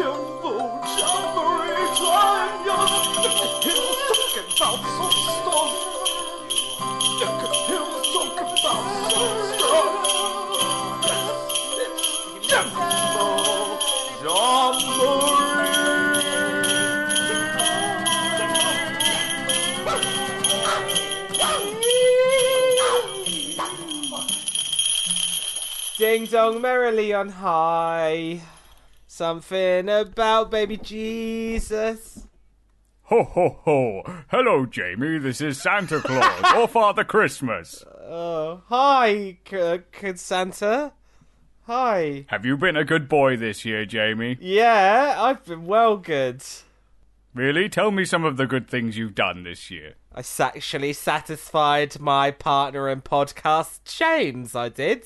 Jumbo, jamboree, hills, talking about talking about. Ding dong merrily on high. Something about baby Jesus. Ho ho ho! Hello, Jamie. This is Santa Claus or Father Christmas. Oh, hi, C- C- Santa. Hi. Have you been a good boy this year, Jamie? Yeah, I've been well good. Really? Tell me some of the good things you've done this year. I actually satisfied my partner in podcast, James, I did.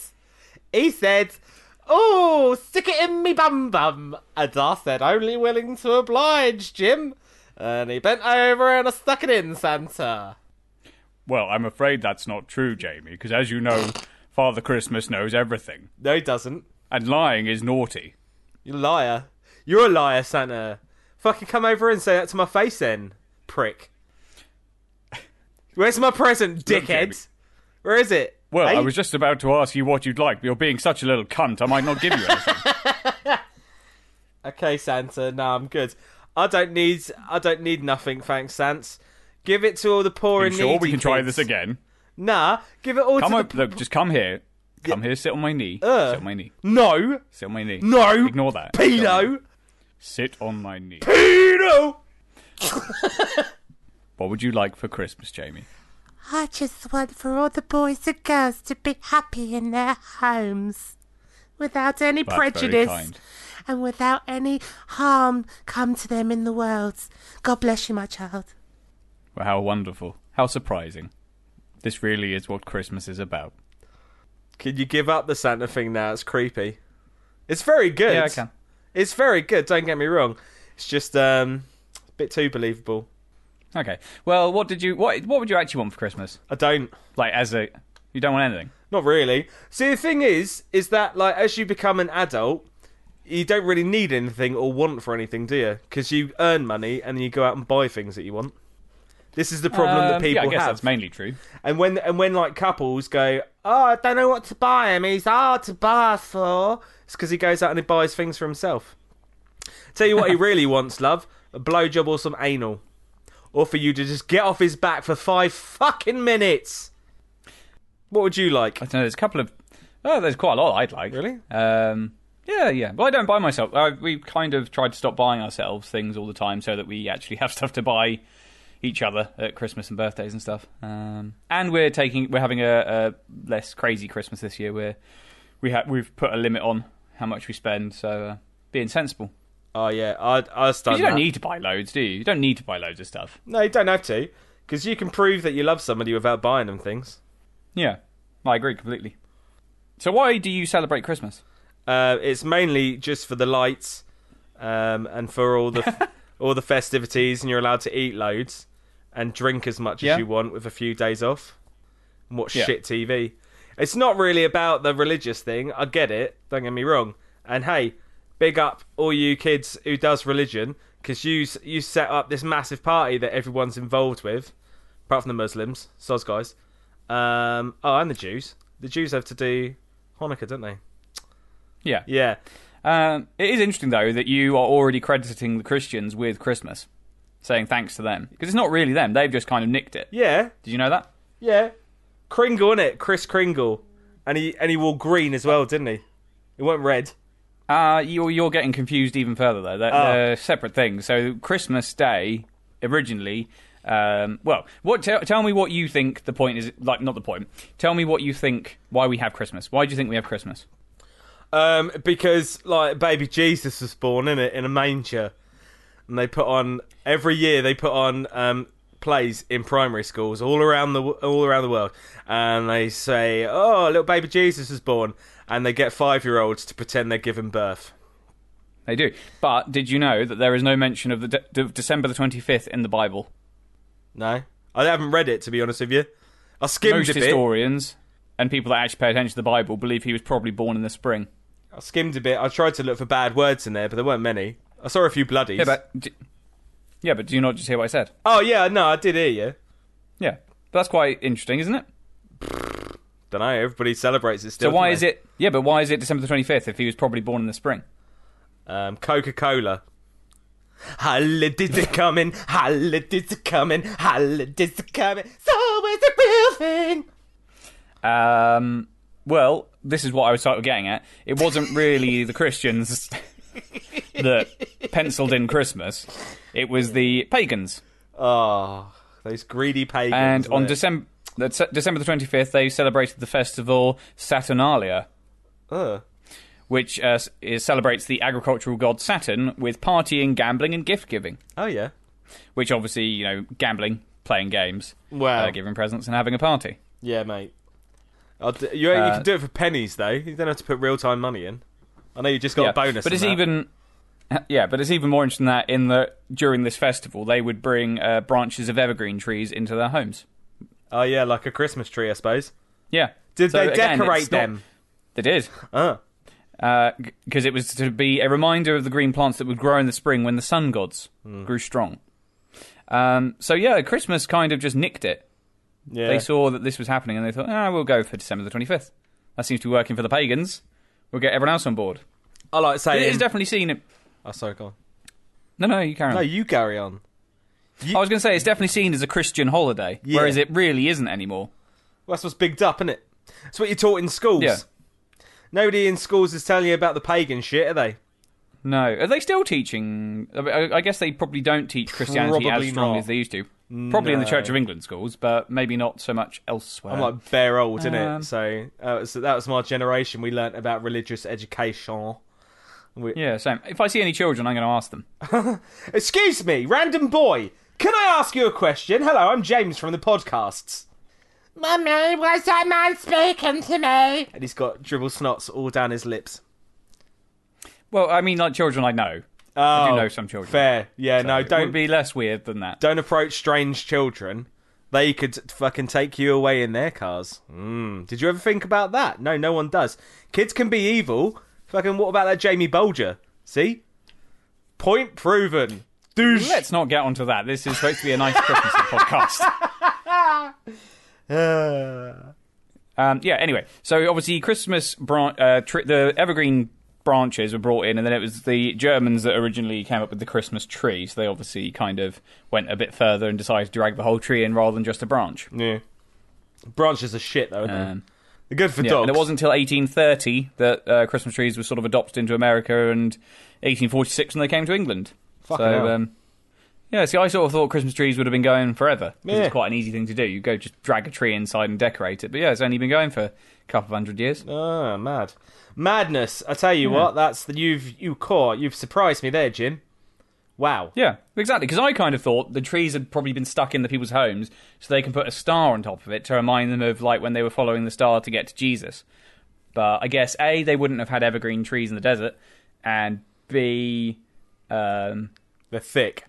He said, Oh, stick it in me bum bum. And I said, Only willing to oblige, Jim. And he bent over and I stuck it in, Santa. Well, I'm afraid that's not true, Jamie, because as you know, Father Christmas knows everything. No, he doesn't. And lying is naughty. You liar. You're a liar, Santa. Fucking come over and say that to my face then, prick. Where's my present, dickhead? Where is it? Well, Hey? I was just about to ask you what you'd like, but you're being such a little cunt, I might not give you anything. Okay, Santa. No, I'm good. I don't need. I don't need nothing, thanks, Sans. Give it to all the poor you and sure needy we can try this again? Nah, give it all Come to up, the. look, just come here. Come here, sit on my knee. Uh. sit on my knee. No, Sit on my knee. no, Ignore that. Sit on my- pedo, Sit on my knee. pedo. What would you like for Christmas, Jamie? I just want for all the boys and girls to be happy in their homes without any That's prejudice and without any harm come to them in the world. God bless you, my child. Well, how wonderful. How surprising. This really is what Christmas is about. Can you give up the Santa thing now? It's creepy. It's very good. Yeah, I can. It's very good. Don't get me wrong. It's just um, a bit too believable. Okay. Well, what did you what what would you actually want for Christmas? I don't. Like as a you don't want anything. Not really. See, the thing is, is that like as you become an adult, you don't really need anything or want for anything, do you? Because you earn money and you go out and buy things that you want. This is the problem that Um, people yeah, I guess have. that's mainly true. And when and when like couples go, oh, I don't know what to buy him. He's hard to buy for. It's because he goes out and he buys things for himself. Tell you what, he really wants, love, a blowjob or some anal, or for you to just get off his back for five fucking minutes. What would you like? I don't know. There's a couple of oh, there's quite a lot I'd like. Really? Um. Yeah, yeah. Well, I don't buy myself. Uh, we kind of tried to stop buying ourselves things all the time so that we actually have stuff to buy each other at Christmas and birthdays and stuff. Um, and we're taking we're having a, a less crazy Christmas this year. Where we ha- we've put a limit on how much we spend. So uh, being sensible. Oh yeah, I I done you don't that. need to buy loads, do you? You don't need to buy loads of stuff. No, you don't have to, because you can prove that you love somebody without buying them things. Yeah, I agree completely. So why do you celebrate Christmas? Uh, it's mainly just for the lights, um, and for all the all the festivities, and you're allowed to eat loads and drink as much Yeah. as you want with a few days off, and watch Yeah. shit TV. It's not really about the religious thing. I get it. Don't get me wrong. And hey, big up all you kids who does religion, because you you set up this massive party that everyone's involved with, apart from the Muslims, soz guys. Um, oh, and the Jews. The Jews have to do Hanukkah, don't they? Yeah. Yeah. Um, it is interesting though that you are already crediting the Christians with Christmas, saying thanks to them because it's not really them. They've just kind of nicked it. Yeah, Did you know that? yeah. Kringle, innit? Chris Kringle. And he and he wore green as well, didn't he? It weren't red. Uh, you're you're getting confused even further though. They're, Oh. they're separate things. So Christmas Day originally. Um, well, what? Tell, tell me what you think the point is. Like, not the point. Tell me what you think. Why we have Christmas? Why do you think we have Christmas? Um, because like baby Jesus was born in it in a manger, and they put on every year they put on um plays in primary schools all around the all around the world, and they say, "Oh, little baby Jesus was born," and they get five year olds to pretend they're giving birth. They do. But did you know that there is no mention of the de- of December the twenty fifth in the Bible? No, I haven't read it to be honest with you. I skimmed Most a bit. historians and people that actually pay attention to the Bible believe he was probably born in the spring. I skimmed a bit. I tried to look for bad words in there, but there weren't many. I saw a few bloodies. Yeah, but d- yeah, but do you not just hear what I said? oh yeah, no, I did hear you. Yeah, but that's quite interesting, isn't it? Don't know. Everybody celebrates it still. So why is it? Yeah, but why is it December the twenty fifth if he was probably born in the spring? Um, Coca Cola. Holidays are coming, holidays are coming, holidays are coming. So is a real thing. Um, well, this is what I was sort of getting at. It wasn't really the Christians that penciled in Christmas. It was the pagans. Oh, those greedy pagans. And on innit? December December the twenty fifth, they celebrated the festival Saturnalia. Ugh. which uh, is, celebrates the agricultural god Saturn with partying, gambling, and gift giving. Oh yeah. Which obviously, you know, gambling, playing games, Wow. uh, giving presents, and having a party. Yeah, mate. I'll d- you, you Uh, can do it for pennies though. You don't have to put real time money in. I know you just got yeah, a bonus. but it's that. even. Yeah, but it's even more interesting that in the during this festival they would bring uh, branches of evergreen trees into their homes. Oh yeah, like a Christmas tree, I suppose. Yeah, Did So, they again, decorate it's not- them? They did Uh. because it was to be a reminder of the green plants that would grow in the spring when the sun gods Hmm. grew strong. Um, so yeah, Christmas kind of just nicked it. Yeah. They saw that this was happening and they thought, ah, we'll go for December the 25th. That seems to be working for the pagans. We'll get everyone else on board. I like It saying. is definitely seen it. oh, sorry, go on. No, no, you carry on. No, you carry on. I was going to say it's definitely seen as a Christian holiday, Yeah. whereas it really isn't anymore. Well, that's what's bigged up, isn't it? That's what you're taught in schools. Yeah. Nobody in schools is telling you about the pagan shit, are they? No, are they still teaching? I- I I guess they probably don't teach Christianity Probably as strongly not. as they used to. Probably in the No. Church of England schools, but maybe not so much elsewhere. I'm like bare old, innit? Um, So uh, was, that was my generation. We learnt about religious education. Yeah, same. If I see any children, I'm going to ask them. Excuse me, random boy. Can I ask you a question? Hello, I'm James from the podcasts. Mummy, was that man speaking to me? And he's got dribble snots all down his lips. Well, I mean, like children I know. Oh, I do know some children. Fair. Yeah, So no, don't would be less weird than that. don't approach strange children. They could fucking take you away in their cars. Mm. Did you ever think about that? No, no one does. Kids can be evil. Fucking what about that Jamie Bulger? See? Point proven. Douche. Let's not get onto that. This is supposed to be a nice Christmas podcast. Uh, Um, yeah. Anyway, so obviously Christmas bran- uh, tr- the evergreen branches were brought in, and then it was the Germans that originally came up with the Christmas tree. So they obviously kind of went a bit further and decided to drag the whole tree in rather than just a branch. yeah. Branches are shit though, aren't they? Um, They're good for yeah, dogs. and it wasn't until 1830 that uh, Christmas trees were sort of adopted into America, and 1846 when they came to England. Fucking so, um, yeah, see, I sort of thought Christmas trees would have been going forever because Yeah. it's quite an easy thing to do. You go just drag a tree inside and decorate it, but yeah, it's only been going for a couple of hundred years. Ah, mad. Madness. I tell you what, that's the you've you caught. You've surprised me there, Jim. Wow. Yeah, exactly. Because I kind of thought the trees had probably been stuck in the people's homes, so they can put a star on top of it to remind them of like when they were following the star to get to Jesus. But I guess a they wouldn't have had evergreen trees in the desert, and b um, They're thick.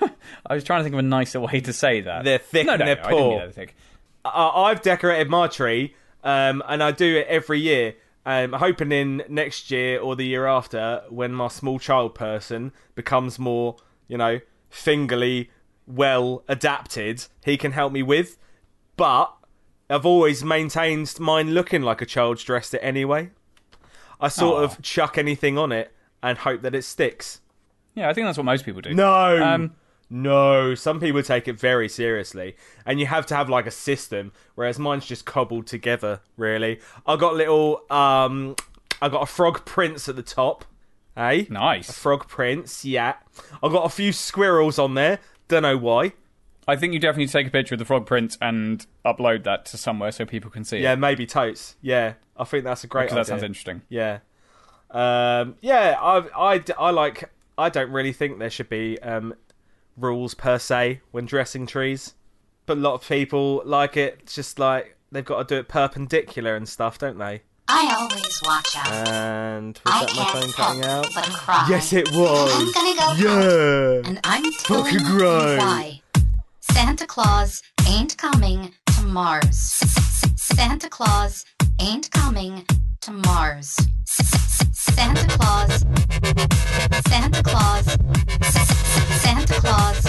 I was trying to think of a nicer way to say that. They're thick no, and no, they're no, I poor. they're thick. I- I've decorated my tree, um, and I do it every year. Um, hoping in next year or the year after, when my small child person becomes more, you know, fingerly well adapted, he can help me with. But I've always maintained mine looking like a child's dressed it anyway. I sort Aw. of chuck anything on it and hope that it sticks. Yeah, I think that's what most people do. No. Um, no, some people take it very seriously, and you have to have like a system. Whereas mine's just cobbled together. Really, I got little. Um, I got a frog prince at the top. Hey, a Nice. frog prince. Yeah, I got a few squirrels on there. Don't know why. I think you definitely take a picture of the frog print and upload that to somewhere so people can see Yeah, it. maybe totes. Yeah, I think that's a great because idea. that sounds interesting. Yeah. Um, yeah, I, I, I like. I don't really think there should be um, rules per se when dressing trees, but a lot of people like it. It's just like they've got to do it perpendicular and stuff, don't they? I always watch out. And was I that my phone cutting out? Yes, it was. I'm gonna go Yeah. and I'm telling Fucking you why. Santa Claus ain't coming to Mars. Santa Claus ain't coming to Mars. Santa Claus. Santa Claus. Santa Claus.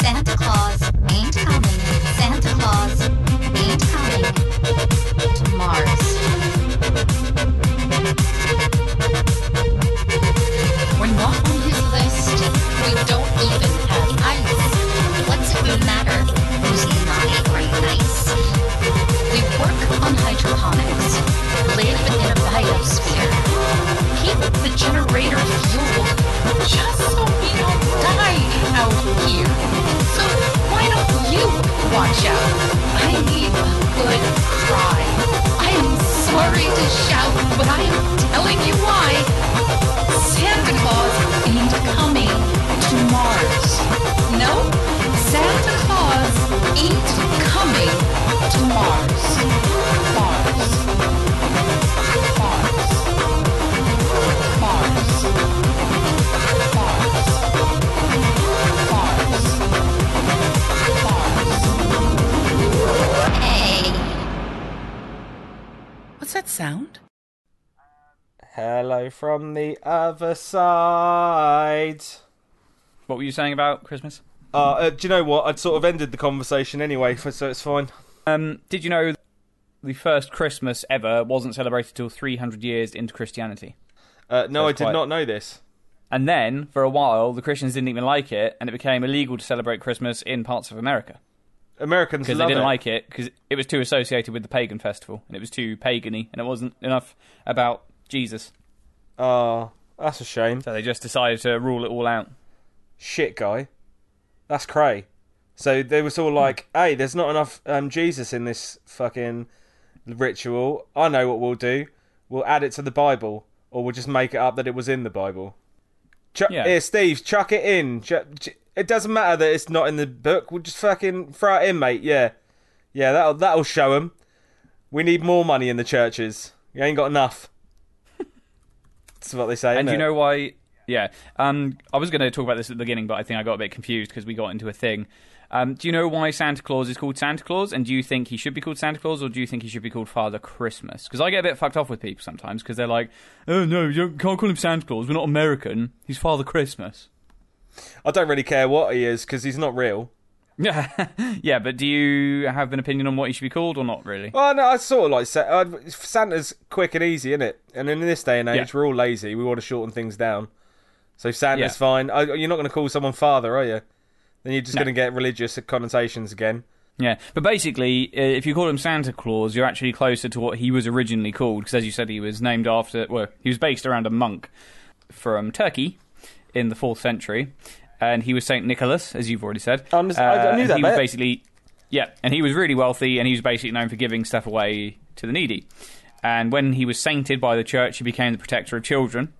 Santa Claus ain't coming. Santa Claus other side. What were you saying about Christmas? Uh, uh, do you know what? I'd sort of ended the conversation anyway, so it's fine. Um, did you know the first Christmas ever wasn't celebrated till 300 years into Christianity? Uh, no, I did quite- not know this. And then, for a while, the Christians didn't even like it, and it became illegal to celebrate Christmas in parts of America Americans because they didn't it. like it because it was too associated with the pagan festival, and it was too pagany, and it wasn't enough about Jesus. Oh, that's a shame. So they just decided to rule it all out. Shit, guy. That's cray. So they was all like, "Hey, there's not enough um, Jesus in this fucking ritual. I know what we'll do. We'll add it to the Bible, or we'll just make it up that it was in the Bible." Ch- Yeah. Here, Steve, chuck it in. Ch- ch- it doesn't matter that it's not in the book. We'll just fucking throw it in, mate. Yeah, yeah. That'll that'll show them. We need more money in the churches. You ain't got enough. That's what they say. And innit? you know why? Yeah. Um, I was going to talk about this at the beginning, but I think I got a bit confused because we got into a thing. Um, do you know why Santa Claus is called Santa Claus? And do you think he should be called Santa Claus, or do you think he should be called Father Christmas? Because I get a bit fucked off with people sometimes because they're like, "Oh no, you can't call him Santa Claus. We're not American. He's Father Christmas." I don't really care what he is because he's not real. Yeah. But do you have an opinion on what he should be called, or not really? Well, no, I sort of like Sa- uh, Santa's quick and easy, isn't it? And in this day and age, Yeah. we're all lazy. We want to shorten things down. So Santa's Yeah. fine. You're not going to call someone father, are you? Then you're just No. going to get religious connotations again. Yeah, but basically, uh, if you call him Santa Claus, you're actually closer to what he was originally called. Because as you said, he was named after, well, he was based around a monk from Turkey in the fourth century, and he was Saint Nicholas, as you've already said. I under- I- knew that He was bit. basically, yeah, and he was really wealthy, and he was basically known for giving stuff away to the needy. And when he was sainted by the church, he became the protector of children.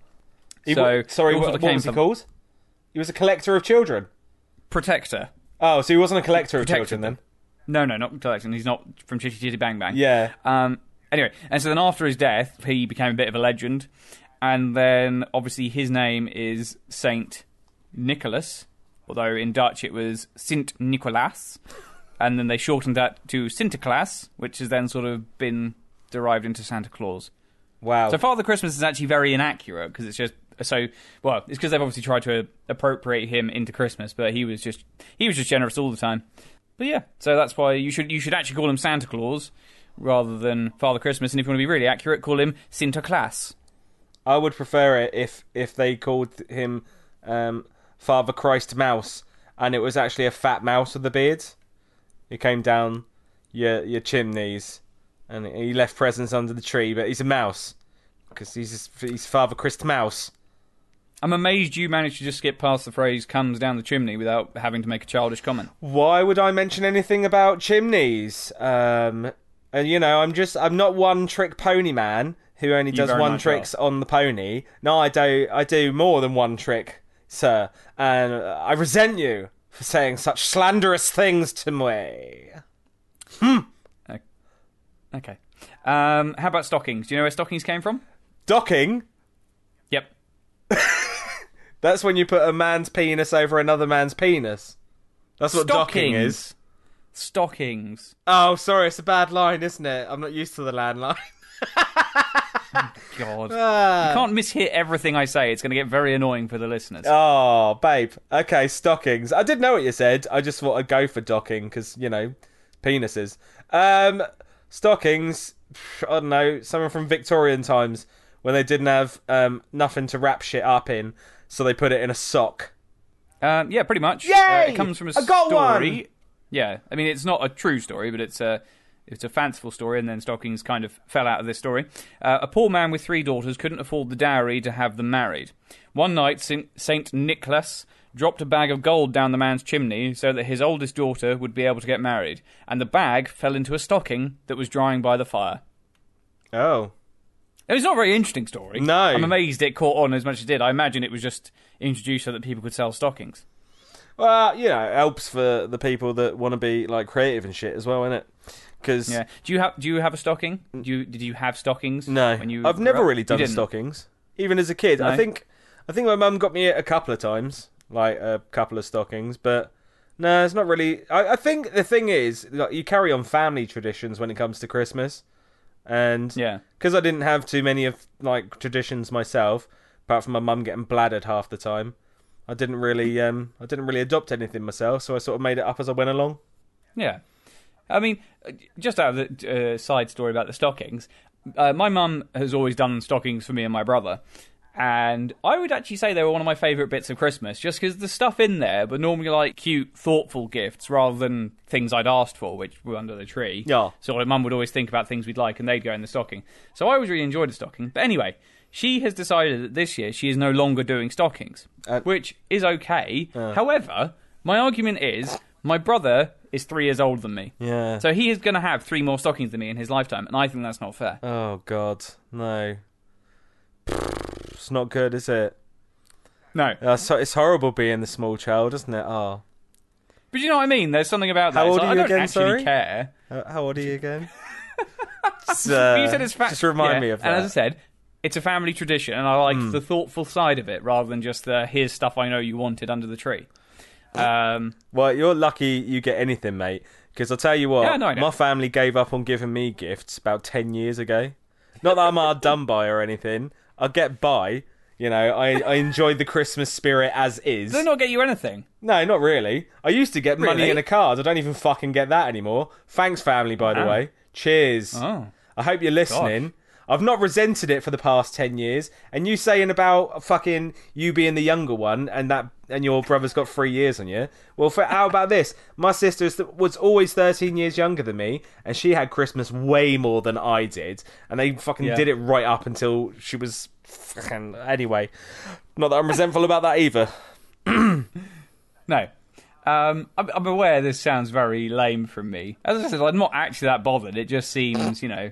He So, wa- sorry, what, what was he called? He was a collector of children. Protector. Oh, so he wasn't a collector of Protected children then? No, no, not collection. He's not from Chitty Chitty Bang Bang. Yeah. Um, anyway, and so then after his death, he became a bit of a legend, and then obviously his name is Saint Nicholas, although in Dutch it was Sint Nicolaas, and then they shortened that to Sinterklaas, which has then sort of been derived into Santa Claus. Wow. So Father Christmas is actually very inaccurate because it's just so well. It's because they've obviously tried to appropriate him into Christmas, but he was just he was just generous all the time. But yeah, so that's why you should you should actually call him Santa Claus rather than Father Christmas. And if you want to be really accurate, call him Sinterklaas. I would prefer it if if they called him um, Father Christ Mouse, and it was actually a fat mouse with a beard. He came down your your chimneys, and he left presents under the tree. But he's a mouse because he's he's Father Christ Mouse. I'm amazed you managed to just skip past the phrase "comes down the chimney" without having to make a childish comment. Why would I mention anything about chimneys? Um, and you know, I'm just I'm not one trick pony man who only does one tricks on the pony. No, I do I do more than one trick, sir, and I resent you for saying such slanderous things to me. Hmm. Okay. Um, how about stockings? Do you know where stockings came from? Docking. Yep. That's when you put a man's penis over another man's penis. That's what docking is. Stockings. Oh, sorry, it's a bad line, isn't it? I'm not used to the landline. God. Ah. you can't mishit everything I say. It's going to get very annoying for the listeners. Oh, babe. Okay, stockings. I did know what you said. I just thought I'd go for docking because you know, penises. Um, stockings. I don't know. Something from Victorian times when they didn't have um nothing to wrap shit up in, so they put it in a sock. Um, yeah, pretty much. Yay! Uh, it comes from a I story. Yeah, I mean it's not a true story, but it's a it's a fanciful story, and then stockings kind of fell out of this story. Uh, a poor man with three daughters couldn't afford the dowry to have them married. One night, Saint, Saint Nicholas dropped a bag of gold down the man's chimney so that his oldest daughter would be able to get married, and the bag fell into a stocking that was drying by the fire. Oh, It's not a very interesting story. No. I'm amazed it caught on as much as it did. I imagine it was just introduced so that people could sell stockings. well, you know, it helps for the people that want to be like creative and shit as well, innit? Because Yeah. Do you have Do you have a stocking? Do you Did you have stockings? No, When you I've never up? really done stockings, even as a kid. I think, I think my mum got me it a couple of times, like a couple of stockings, but no, it's not really. I, I think the thing is, like, you carry on family traditions when it comes to Christmas, and Yeah. because I didn't have too many of like traditions myself, apart from my mum getting bladdered half the time. I didn't really, um, I didn't really adopt anything myself, so I sort of made it up as I went along. Yeah. I mean, just out of the uh, side story about the stockings, uh, my mum has always done stockings for me and my brother. And I would actually say they were one of my favourite bits of Christmas, just because the stuff in there were normally like cute, thoughtful gifts rather than things I'd asked for, which were under the tree. Yeah. So my mum would always think about things we'd like, and they'd go in the stocking. So I always really enjoyed the stocking. But anyway, she has decided that this year she is no longer doing stockings, Uh, which is okay. However, my argument is my brother is three years older than me. Yeah. So he is going to have three more stockings than me in his lifetime, and I think that's not fair. oh God, no. It's not good, is it? No. Uh, so it's horrible being the small child, isn't it? Oh, But you know what I mean? There's something about that. How It's old like, are you I don't again, actually sorry? care. how, how old are you again? just, uh, you said it's fa- just remind yeah, me of that. And as I said, it's a family tradition, and I like Hmm. the thoughtful side of it rather than just the here's stuff I know you wanted under the tree. Um, well, you're lucky you get anything, mate. Because I'll tell you what, Yeah, no, my family gave up on giving me gifts about ten years ago. Not that I'm hard done by or anything. I get by. You know, I, I enjoy the Christmas spirit as is. does it not get you anything? No, not really. I used to get money in a card. I don't even fucking get that anymore. Thanks, family, by the Wow. way. Cheers. Oh. I hope you're listening. I've not resented it for the past ten years. And you saying about fucking you being the younger one and that and your brother's got three years on you. Well, for, how about this? My sister was always thirteen years younger than me, and she had Christmas way more than I did. And they fucking Yeah. did it right up until she was fucking anyway. Not that I'm resentful about that either. No. Um, I'm, I'm aware this sounds very lame from me. As I said, I'm not actually that bothered. It just seems, you know,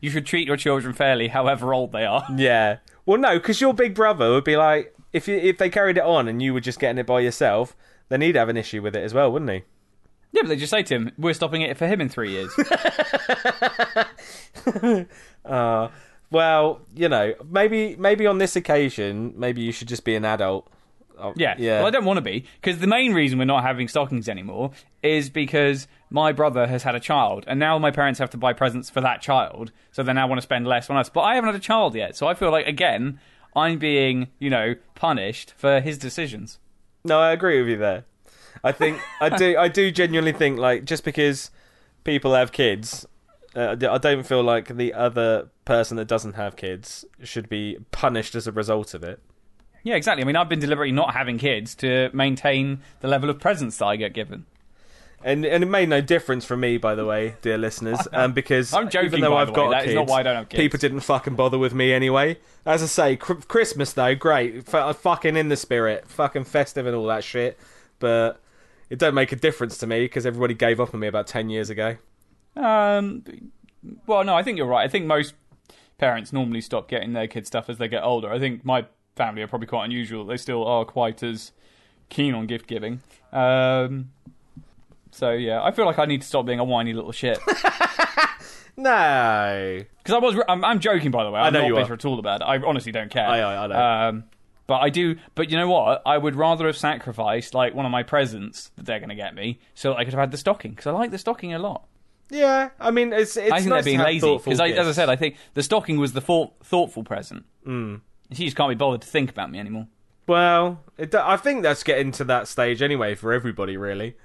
you should treat your children fairly, however old they are. Yeah. Well, no, because your big brother would be like, if you, if they carried it on and you were just getting it by yourself, then he'd have an issue with it as well, wouldn't he? Yeah, but they just say to him, "We're stopping it for him in three years." Uh, well, you know, maybe maybe on this occasion, maybe you should just be an adult. Oh, Yeah. yeah. Well, I don't want to be because the main reason we're not having stockings anymore is because my brother has had a child, and now my parents have to buy presents for that child, so they now want to spend less on us. But I haven't had a child yet, so I feel like again I'm being, you know, punished for his decisions. No, I agree with you there. I think I do. I do genuinely think like just because people have kids, uh, I don't feel like the other person that doesn't have kids should be punished as a result of it. Yeah, exactly. I mean, I've been deliberately not having kids to maintain the level of presents that I get given. And and it made no difference for me, by the way, dear listeners, um, because I'm joking, even though I've got way. a That is kid, not why I don't have kids. people didn't fucking bother with me anyway. As I say, cr- Christmas though, great, F- fucking in the spirit, fucking festive and all that shit. But it don't make a difference to me because everybody gave up on me about ten years ago. Um, well, no, I think you're right. I think most parents normally stop getting their kids stuff as they get older. I think my family are probably quite unusual. They still are quite as keen on gift giving. Um, so yeah, I feel like I need to stop being a whiny little shit. No, Because I was, I'm, I'm joking by the way. I'm know not you are. bitter at all about it. I honestly don't care. I- I- I know. Um, but I do. But you know what? I would rather have sacrificed like one of my presents that they're going to get me, so that I could have had the stocking because I like the stocking a lot. Yeah, I mean, it's it's I think nice they're being lazy because, as I said, I think the stocking was the thought, thoughtful present. Mm. She just can't be bothered to think about me anymore. Well, it, I think that's getting to that stage anyway for everybody, really.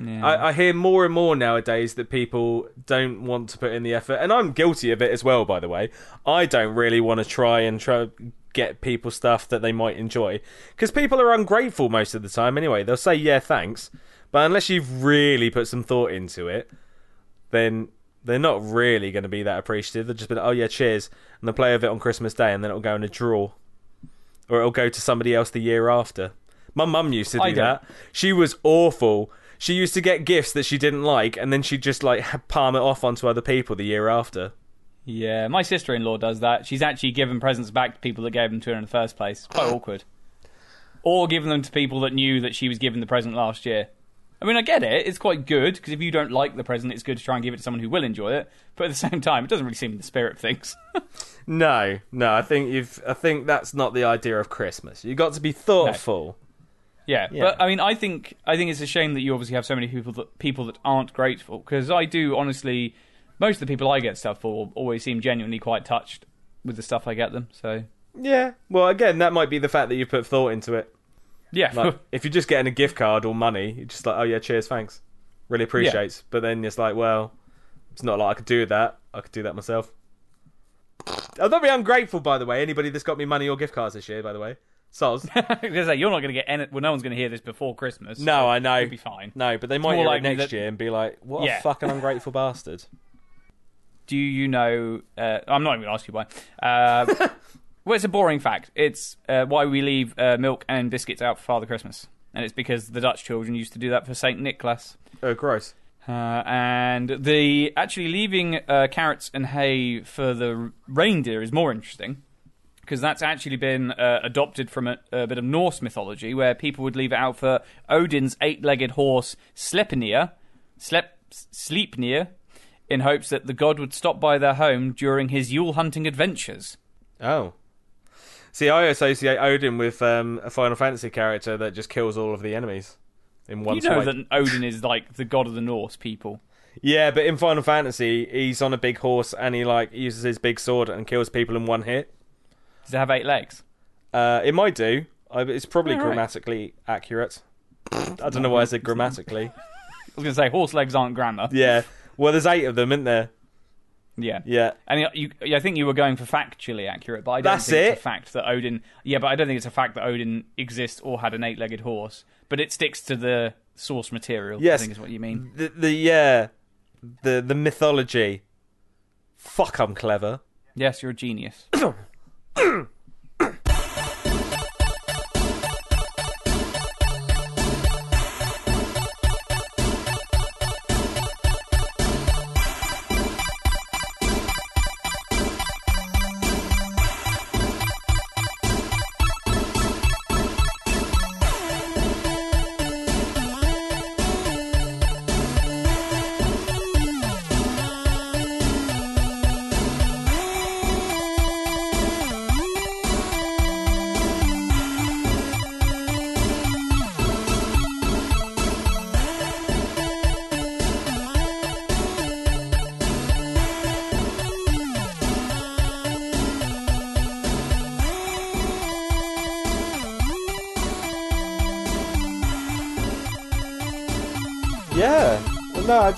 Yeah. I, I hear more and more nowadays that people don't want to put in the effort, and I'm guilty of it as well. By the way, I don't really want to try and try get people stuff that they might enjoy because people are ungrateful most of the time. Anyway, they'll say yeah, thanks, but unless you've really put some thought into it, then they're not really going to be that appreciative. They'll just be like, oh yeah, cheers, and they'll play with it on Christmas Day, and then it'll go in a draw, or it'll go to somebody else the year after. My mum used to do that. She was awful. She used to get gifts that she didn't like, and then she'd just like palm it off onto other people the year after. yeah, my sister-in-law does that. She's actually given presents back to people that gave them to her in the first place. It's quite awkward. Or given them to people that knew that she was given the present last year. I mean, I get it. It's quite good because if you don't like the present, it's good to try and give it to someone who will enjoy it. But at the same time, it doesn't really seem in the spirit of things. No, no, I think you've. I think that's not the idea of Christmas. You got to be thoughtful. Yeah, Yeah. but I mean, I think I think it's a shame that you obviously have so many people that people that aren't grateful. Because I do honestly, most of the people I get stuff for always seem genuinely quite touched with the stuff I get them. So Yeah. Well, again, that might be the fact that you put thought into it. Yeah, Like, if you're just getting a gift card or money, you're just like, oh yeah, cheers, thanks, really appreciates. But then it's like, well, it's not like I could do that. I could do that myself. I'll not be ungrateful, by the way. Anybody that's got me money or gift cards this year, by the way, soz. I was gonna say, you're not going to get any. Well, no one's going to hear this before Christmas. No, so I know. You'll be fine. No, but they might hear it next that- year and be like, what Yeah. a fucking ungrateful bastard. Do you know? Uh, I'm not even going to ask you why. Uh, well, it's a boring fact. It's uh, why we leave uh, milk and biscuits out for Father Christmas, and it's because the Dutch children used to do that for Saint Nicholas. Oh, gross. Uh, and the actually leaving uh, carrots and hay for the reindeer is more interesting because that's actually been uh, adopted from a, a bit of Norse mythology where people would leave it out for Odin's eight-legged horse Sleipnir, Slep, Sleipnir, in hopes that the god would stop by their home during his Yule hunting adventures. Oh. See, I associate Odin with um, a Final Fantasy character that just kills all of the enemies in one you know swipe. that Odin is like the god of the Norse people. Yeah, but in Final Fantasy, he's on a big horse and he like uses his big sword and kills people in one hit. Does it have eight legs? Uh, it might do. I, it's probably right. grammatically accurate. I don't know why I said grammatically. I was going to say horse legs aren't grammar. Yeah. Well, there's eight of them, isn't there? Yeah. Yeah. And you, you, I think you were going for factually accurate, but I don't That's think it. it's a fact that Odin. Yeah, but I don't think it's a fact that Odin exists or had an eight-legged horse. But it sticks to the source material. Yes. I think is what you mean. The, the yeah, the the mythology. Fuck, I'm clever. Yes, you're a genius.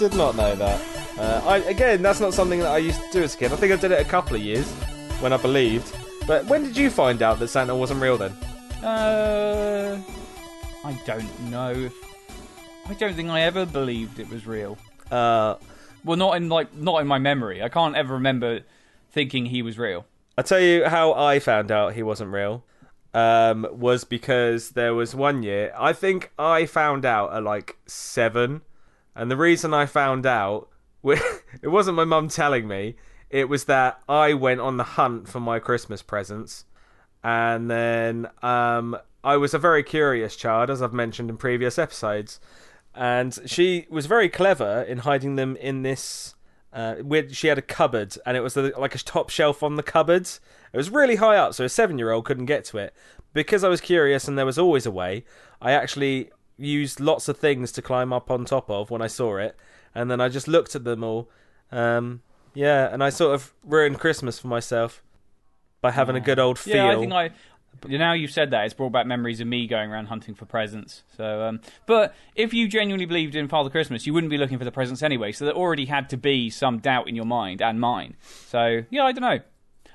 did not know that. Uh, I again, that's not something that I used to do as a kid. I think I did it a couple of years when I believed. But when did you find out that Santa wasn't real then? Uh, I don't know. I don't think I ever believed it was real. Uh, Well, not in like not in my memory. I can't ever remember thinking he was real. I'll tell you how I found out he wasn't real. Um, was because there was one year. I think I found out at like seven, and the reason I found out it wasn't my mum telling me. It was that I went on the hunt for my Christmas presents, and then um, I was a very curious child, as I've mentioned in previous episodes, and she was very clever in hiding them in this. Uh, she had a cupboard, and it was the, like a top shelf on the cupboard. It was really high up, so a seven-year-old couldn't get to it. Because I was curious, and there was always a way. I actually used lots of things to climb up on top of when I saw it, and then I just looked at them all. Um, yeah, and I sort of ruined Christmas for myself by having a good old feel. Yeah, I think I. Now you've said that, it's brought back memories of me going around hunting for presents. So, um, but if you genuinely believed in Father Christmas, you wouldn't be looking for the presents anyway. So there already had to be some doubt in your mind and mine. So yeah, I don't know.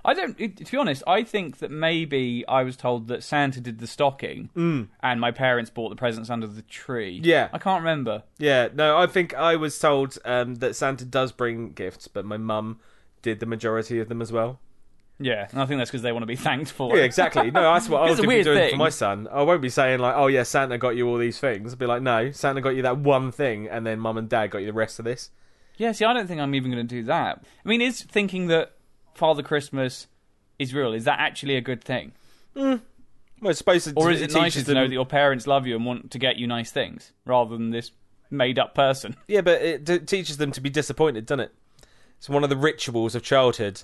I don't. To be honest, I think that maybe I was told that Santa did the stocking, and my parents bought the presents under the tree. Mm. Yeah. I can't remember. Yeah, no, I think I was told um, that Santa does bring gifts, but my mum did the majority of them as well. Yeah, and I think that's because they want to be thanked for Yeah, exactly. No, that's what I was a going to be doing thing. for my son. I won't be saying like, "Oh yeah, Santa got you all these things." I'll be like, "No, Santa got you that one thing, and then mum and dad got you the rest of this." Yeah, see, I don't think I'm even going to do that. I mean, is thinking that Father Christmas is real is that actually a good thing, mm. Well, I suppose it, or is it, nicer to know that your parents love you and want to get you nice things rather than this made-up person? Yeah, but it d- teaches them to be disappointed, doesn't it? It's one of the rituals of childhood.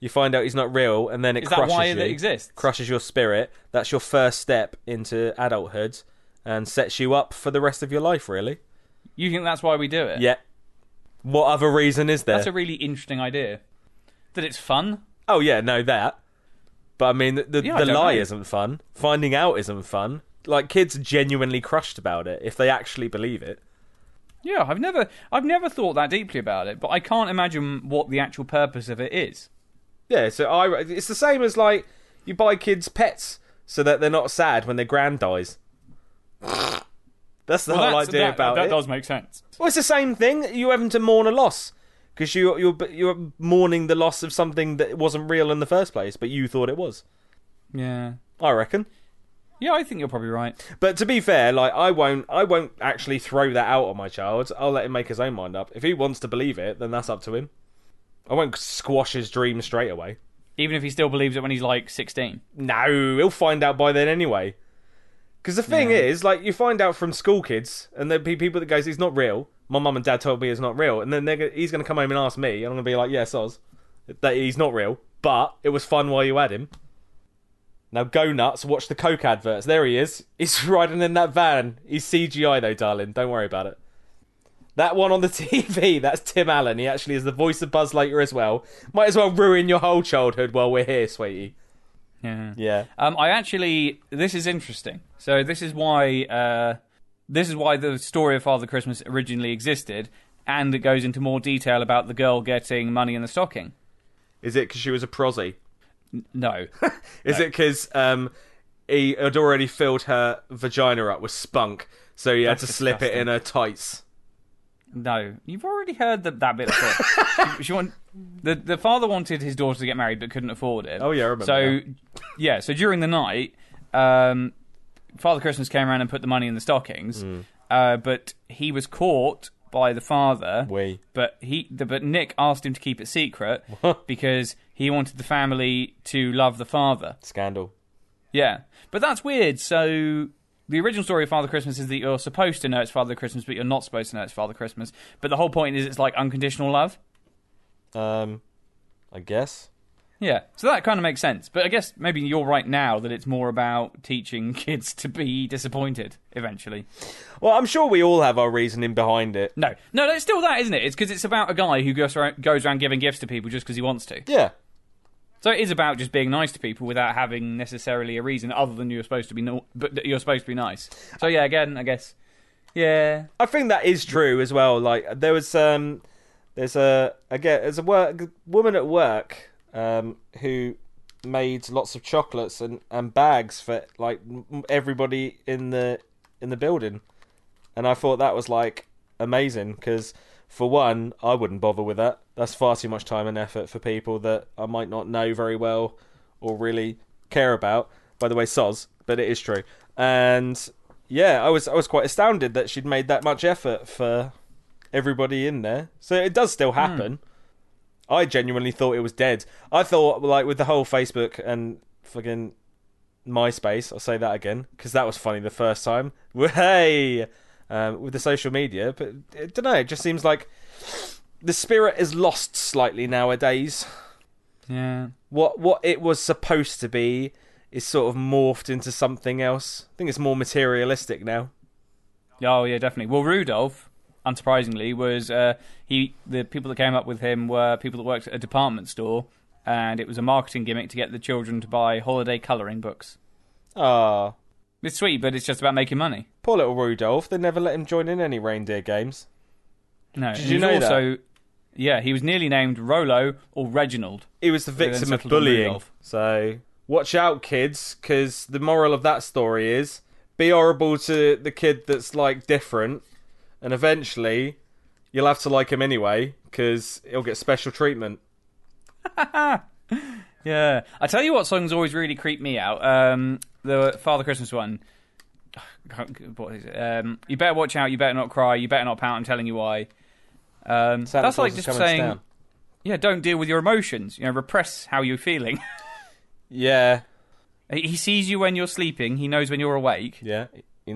You find out he's not real, and then it Is that crushes why you. it exists? crushes your spirit. That's your first step into adulthood, and sets you up for the rest of your life. Really? You think that's why we do it? Yeah. What other reason is there? That's a really interesting idea. That it's fun. Oh yeah, no that. But I mean, the the, Yeah, I the don't lie know. isn't fun. Finding out isn't fun. Like kids are genuinely crushed about it if they actually believe it. Yeah, I've never, I've never thought that deeply about it, but I can't imagine what the actual purpose of it is. Yeah, so I it's the same as like you buy kids pets so that they're not sad when their grand dies. That's the whole that's- idea that, about that it. does make sense. Well, it's the same thing. You're having to mourn a loss because you you're you're mourning the loss of something that wasn't real in the first place, but you thought it was. Yeah, I reckon. yeah, I think you're probably right. But to be fair, like I won't, I won't actually throw that out on my child. I'll let him make his own mind up. If he wants to believe it, then that's up to him. I won't squash his dreams straight away. Even if he still believes it when he's like 16. No, he'll find out by then anyway. Because the thing Yeah. is, like, you find out from school kids, and there'll be people that goes, "He's not real." My mum and dad told me it's not real, and then they're, he's going to come home and ask me, and I'm going to be like, "Yes, Oz, that he's not real, but it was fun while you had him." Now go nuts, watch the Coke adverts. There he is. He's riding in that van. He's CGI though, darling. Don't worry about it. That one on the TV, that's Tim Allen. He actually is the voice of Buzz Lightyear as well. Might as well ruin your whole childhood while we're here, sweetie. Yeah. Yeah. Um, I actually, this is interesting. So this is why, uh, this is why the story of Father Christmas originally existed, and it goes into more detail about the girl getting money in the stocking. Is it because she was a prosy? No, Is it because um, he had already filled her vagina up with spunk, so he had That's to slip it in her tights? no, you've already heard that, that bit before. she, she want, the the father wanted his daughter to get married, but couldn't afford it. Oh, yeah, I remember So, now. yeah, so during the night, um, Father Christmas came around and put the money in the stockings, Hmm. uh, but he was caught by the father. We. but he the, but Nick asked him to keep it secret because he wanted the family to love the father. Scandal. Yeah, but that's weird. So the original story of Father Christmas is that you're supposed to know it's Father Christmas, but you're not supposed to know it's Father Christmas. But the whole point is it's like unconditional love. Um, I guess. Yeah, so that kind of makes sense. But I guess maybe you're right now that it's more about teaching kids to be disappointed eventually. Well, I'm sure we all have our reasoning behind it. No, no, no it's still that, isn't it? It's because it's about a guy who goes around, goes around giving gifts to people just because he wants to. Yeah. So it is about just being nice to people without having necessarily a reason other than you're supposed to be no, but you're supposed to be nice. So yeah, again, I guess, yeah, I think that is true as well. Like there was um, there's a again there's a work woman at work um who made lots of chocolates and and bags for like everybody in the in the building, and I thought that was like amazing because for one I wouldn't bother with that. That's far too much time and effort for people that I might not know very well or really care about. By the way, soz, but it is true. And yeah, I was I was quite astounded that she'd made that much effort for everybody in there. So it does still happen. I genuinely thought it was dead. I thought like with the whole Facebook and fucking MySpace. I'll say that again because that was funny the first time. Hey, um, with the social media, but I don't know. It just seems like the spirit is lost slightly nowadays. yeah. What what it was supposed to be is sort of morphed into something else. I think it's more materialistic now. Oh yeah, definitely. Well, Rudolph, unsurprisingly, was uh, he. The people that came up with him were people that worked at a department store, and it was a marketing gimmick to get the children to buy holiday colouring books. Ah, It's sweet, but it's just about making money. poor little Rudolph. They never let him join in any reindeer games. No, Did you know that? also, Yeah, he was nearly named Rolo or Reginald. He was the victim of bullying. So watch out, kids, because the moral of that story is be horrible to the kid that's like different, and eventually you'll have to like him anyway because he'll get special treatment. Yeah, I tell you what, songs always really creep me out. Um, the Father Christmas one. What is it? Um, you better watch out. You better not cry. You better not pout. I'm telling you why. Um, that's Claus like just saying, town. yeah, don't deal with your emotions. You know, repress how you're feeling. Yeah, he he sees you when you're sleeping. He knows when you're awake. yeah.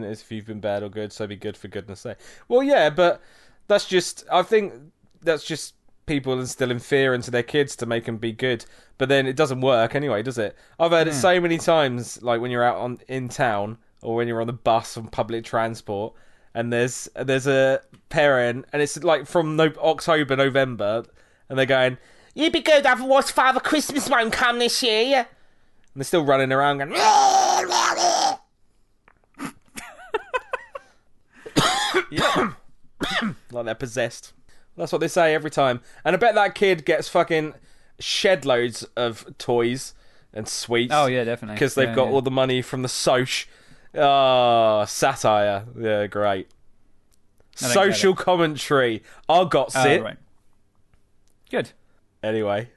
If you've been bad or good, so be good for goodness sake. Well, yeah, but that's just. I think that's just people instilling fear into their kids to make them be good. But then it doesn't work anyway, does it? I've heard it mm. so many times, like when you're out on in town or when you're on the bus on public transport, and there's there's a parent, and it's like from no, October, November, and they're going, "You be good, otherwise Father Christmas won't come this year." And they're still running around going. like they're possessed. That's what they say every time. And I bet that kid gets fucking shed loads of toys and sweets. Oh yeah, definitely. Because they've Yeah, got yeah. all the money from the Soch. Ah, satire. Yeah, great. I don't get Social commentary. I got Oh, it. right. Good. Anyway.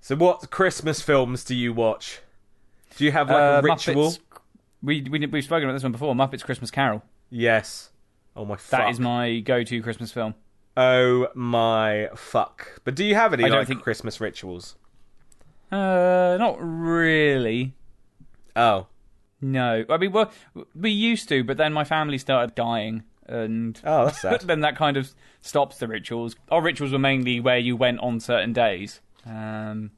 So what Christmas films do you watch? Do you have like Uh, a ritual? Muppets- We we we've spoken about this one before. Muppets Christmas Carol. Yes. Oh my That fuck. is my go-to Christmas film. Oh my fuck. But do you have any I like think- Christmas rituals? Uh, not really. Oh. No, I mean, well, we used to, but then my family started dying, and Oh, that's sad. then that kind of stops the rituals. Our rituals were mainly where you went on certain days. Um,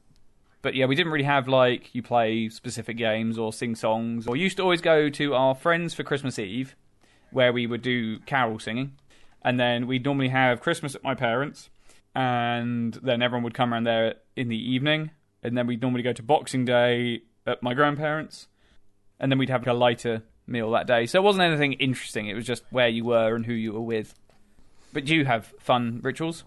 but yeah, we didn't really have like you play specific games or sing songs. Or used to always go to our friends for Christmas Eve, where we would do carol singing, and then we'd normally have Christmas at my parents, and then everyone would come around there in the evening, and then we'd normally go to Boxing Day at my grandparents, and then we'd have a lighter meal that day. So it wasn't anything interesting. It was just where you were and who you were with. But do you have fun rituals?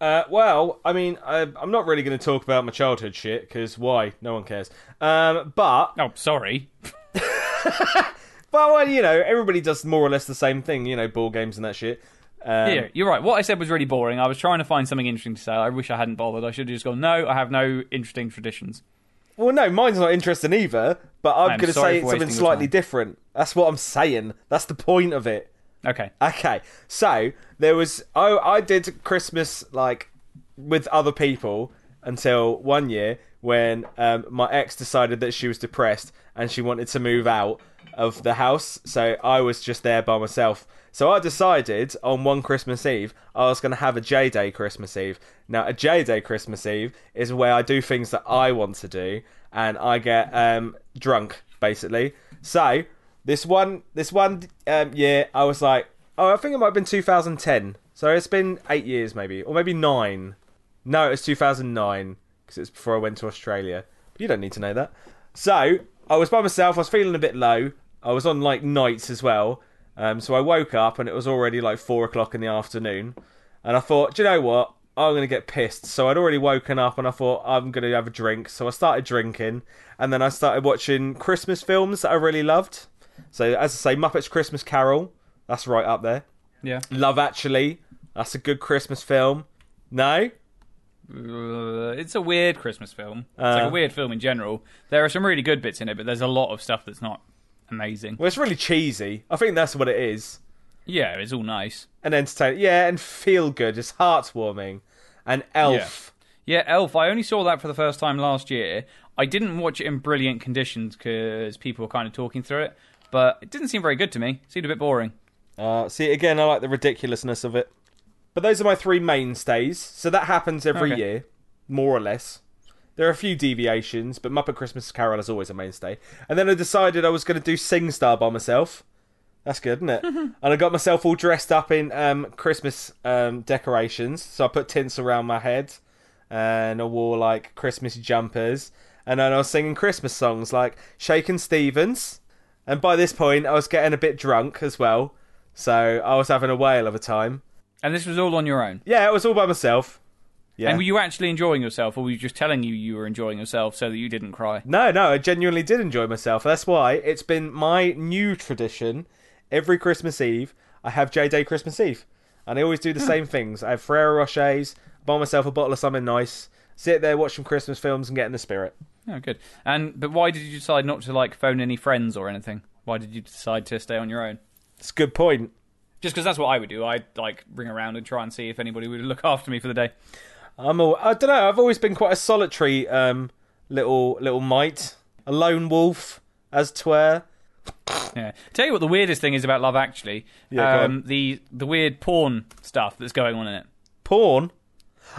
Uh, well, I mean, I, I'm not really going to talk about my childhood shit because why? No one cares. Um, but Oh, sorry. well, well, you know, everybody does more or less the same thing. You know, ball games and that shit. Um, Here, you're right. What I said was really boring. I was trying to find something interesting to say. I wish I hadn't bothered. I should have just gone, no, I have no interesting traditions. Well, no, mine's not interesting either. But I'm going to say something slightly different. That's what I'm saying. That's the point of it. Okay. Okay, so there was oh I did Christmas like with other people until one year when um, my ex decided that she was depressed and she wanted to move out of the house, so I was just there by myself. So I decided on one Christmas Eve I was going to have a J Day Christmas Eve. Now a J Day Christmas Eve is where I do things that I want to do and I get um, drunk basically. So this one, this one um, year, I was like, oh, I think it might have been 2010. So it's been eight years, maybe, or maybe nine. No, it was 2009 because it's before I went to Australia. But you don't need to know that. So I was by myself. I was feeling a bit low. I was on like nights as well. Um, so I woke up and it was already like four o'clock in the afternoon. And I thought, do you know what? I'm going to get pissed. So I'd already woken up and I thought, I'm going to have a drink. So I started drinking. And then I started watching Christmas films that I really loved. So, as I say, Muppets Christmas Carol. That's right up there. Yeah. Love Actually. That's a good Christmas film. No? Uh, it's a weird Christmas film. It's Uh. like a weird film in general. There are some really good bits in it, but there's a lot of stuff that's not amazing. Well, it's really cheesy. I think that's what it is. Yeah, it's all nice. And entertaining. Yeah, and feel good. It's heartwarming. And Elf. Yeah, Elf. I only saw that for the first time last year. I didn't watch it in brilliant conditions because people were kind of talking through it, but it didn't seem very good to me. It seemed a bit boring. Uh, see, again, I like the ridiculousness of it. But those are my three mainstays. So that happens every Okay. year, more or less. There are a few deviations, but Muppet Christmas Carol is always a mainstay. And then I decided I was going to do SingStar by myself. That's good, isn't it? and I got myself all dressed up in um, Christmas um, decorations. So I put tinsel around my head, and I wore like Christmas jumpers, and then I was singing Christmas songs like Shakin' Stevens. And by this point, I was getting a bit drunk as well, so I was having a whale of a time. And this was all on your own. Yeah, it was all by myself. Yeah. And were you actually enjoying yourself, or were you just telling you you were enjoying yourself so that you didn't cry? No, no, I genuinely did enjoy myself. That's why it's been my new tradition. Every Christmas Eve, I have J Day Christmas Eve. And I always do the hmm. same things. I have Ferrero Rochers, buy myself a bottle of something nice, sit there, watch some Christmas films, and get in the spirit. Oh, good. And but why did you decide not to like phone any friends or anything? Why did you decide to stay on your own? It's a good point. Just because that's what I would do. I'd like ring around and try and see if anybody would look after me for the day. I'm a, I don't know. I've always been quite a solitary um, little little mite, a lone wolf, as twere. Yeah. Tell you what, the weirdest thing is about Love Actually. Yeah, um, the the weird porn stuff that's going on in it. Porn.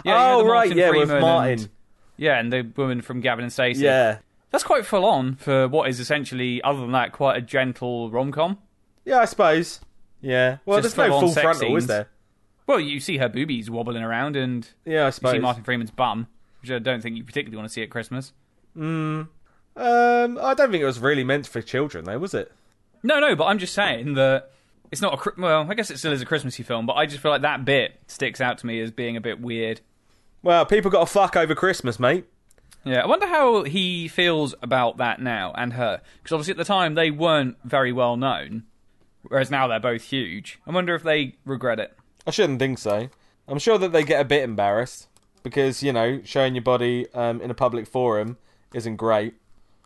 Yeah, you know, oh right, yeah, with Freeman Martin. and- yeah, and the woman from Gavin and Stacey. Yeah, That's quite full on for what is essentially, other than that, quite a gentle rom com. yeah, I suppose. Yeah. Well, Just there's no full-on full sex frontal, is scenes. there? Well, you see her boobies wobbling around, and Yeah, I suppose. you see Martin Freeman's bum, which I don't think you particularly want to see at Christmas. Um, I don't think it was really meant for children, though, was it? No, no, but I'm just saying that it's not a. Chri- Well, I guess it still is a Christmassy film, but I just feel like that bit sticks out to me as being a bit weird. Well, people got to fuck over Christmas, mate. Yeah, I wonder how he feels about that now and her. Because obviously at the time they weren't very well known, whereas now they're both huge. I wonder if they regret it. I shouldn't think so. I'm sure that they get a bit embarrassed because you know showing your body um, in a public forum isn't great.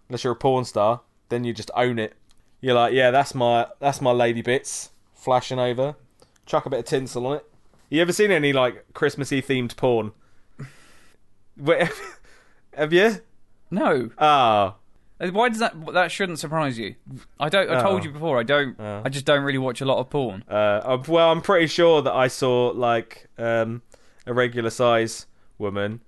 Unless you're a porn star, then you just own it. You're like, yeah, that's my that's my lady bits flashing over. Chuck a bit of tinsel on it. You ever seen any like Christmassy themed porn? Wait, have you? No, Ah, why does that? That shouldn't surprise you. I don't. I told Oh. you before. I don't. I just don't really watch a lot of porn. Uh, uh, well, I'm pretty sure that I saw like um, a regular size woman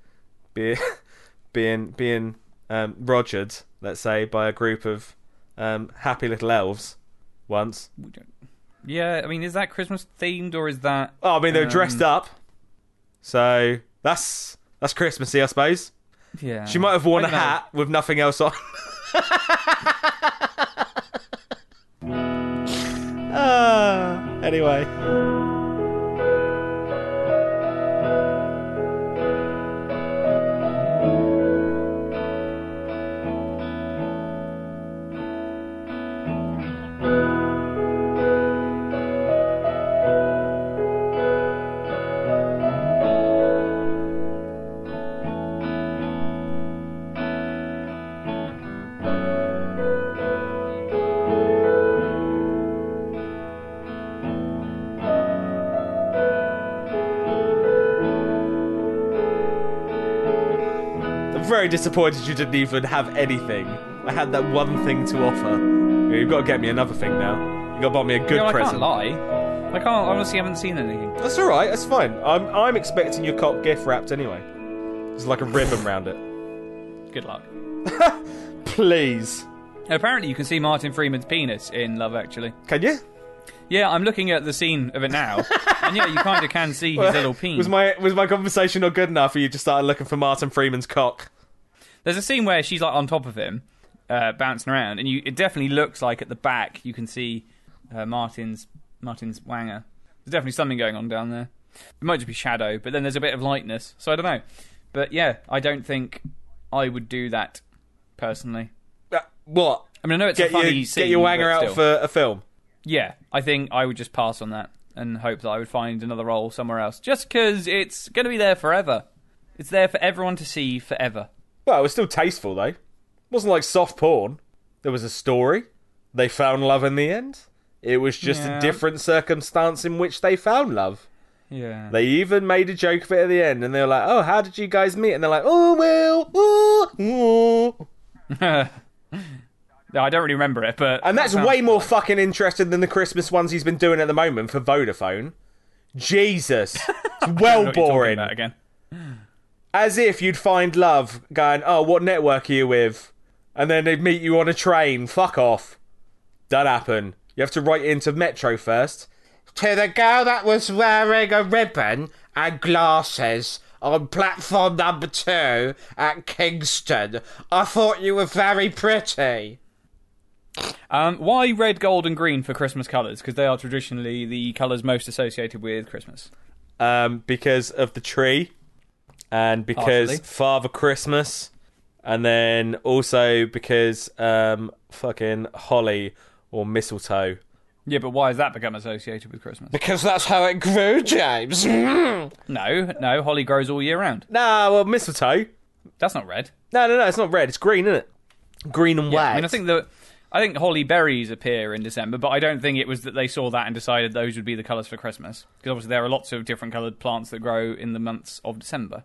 be, being being um, rogered, let's say, by a group of um, happy little elves once. Yeah, I mean, is that Christmas themed or is that? Oh, I mean, they were Um, dressed up, so that's that's Christmassy, I suppose. Yeah, She might have worn I a don't know. hat with nothing else on. Ah, anyway. Very disappointed you didn't even have anything. I had that one thing to offer. You've got to get me another thing now. You've got to buy me a good No, I present. can't lie. I can't. I honestly haven't seen anything. That's all right. That's fine. I'm I'm expecting your cock gift wrapped anyway. There's like a ribbon round it. Good luck. Please, Apparently, you can see Martin Freeman's penis in Love Actually. can you? Yeah, I'm looking at the scene of it now, and yeah, you kind of can see his little penis. Was my was my conversation not good enough? Or you just started looking for Martin Freeman's cock? There's a scene where she's like on top of him, uh, bouncing around, and you, it definitely looks like at the back you can see uh, Martin's Martin's wanger. There's definitely something going on down there. It might just be shadow, but then there's a bit of lightness, so I don't know. But yeah, I don't think I would do that personally. Uh, what? I mean, I know it's Get a funny your scene. get your wanger out for a film. Yeah, I think I would just pass on that and hope that I would find another role somewhere else. Just because it's going to be there forever. It's there for everyone to see forever. Well, it was still tasteful though. It wasn't like soft porn. There was a story. They found love in the end. It was just Yeah. a different circumstance in which they found love. Yeah. They even made a joke of it at the end, and they were like, "Oh, how did you guys meet?" And they're like, "Oh well, ooh, ooh." No, I don't really remember it, but and that's that way more fucking interesting than the Christmas ones he's been doing at the moment for Vodafone. Jesus, it's I don't know well what you're talking boring. again. As if you'd find love going, "Oh, what network are you with?" And then they'd meet you on a train. Fuck off. Don't happen. You have to write into Metro first. To the girl that was wearing a ribbon and glasses on platform number two at Kingston, I thought you were very pretty. Um, why red, gold, and green for Christmas colours? Because they are traditionally the colours most associated with Christmas. Um, because of the tree, and because Partially. Father Christmas, and then also because um, fucking holly or mistletoe. Yeah, but why has that become associated with Christmas? Because that's how it grew, James. No, no, holly grows all year round. Nah, well, mistletoe. That's not red. No, no, no, it's not red. It's green, isn't it? Green and Yeah, white. I mean, I think that I think holly berries appear in December, but I don't think it was that they saw that and decided those would be the colours for Christmas. Because obviously there are lots of different coloured plants that grow in the months of December.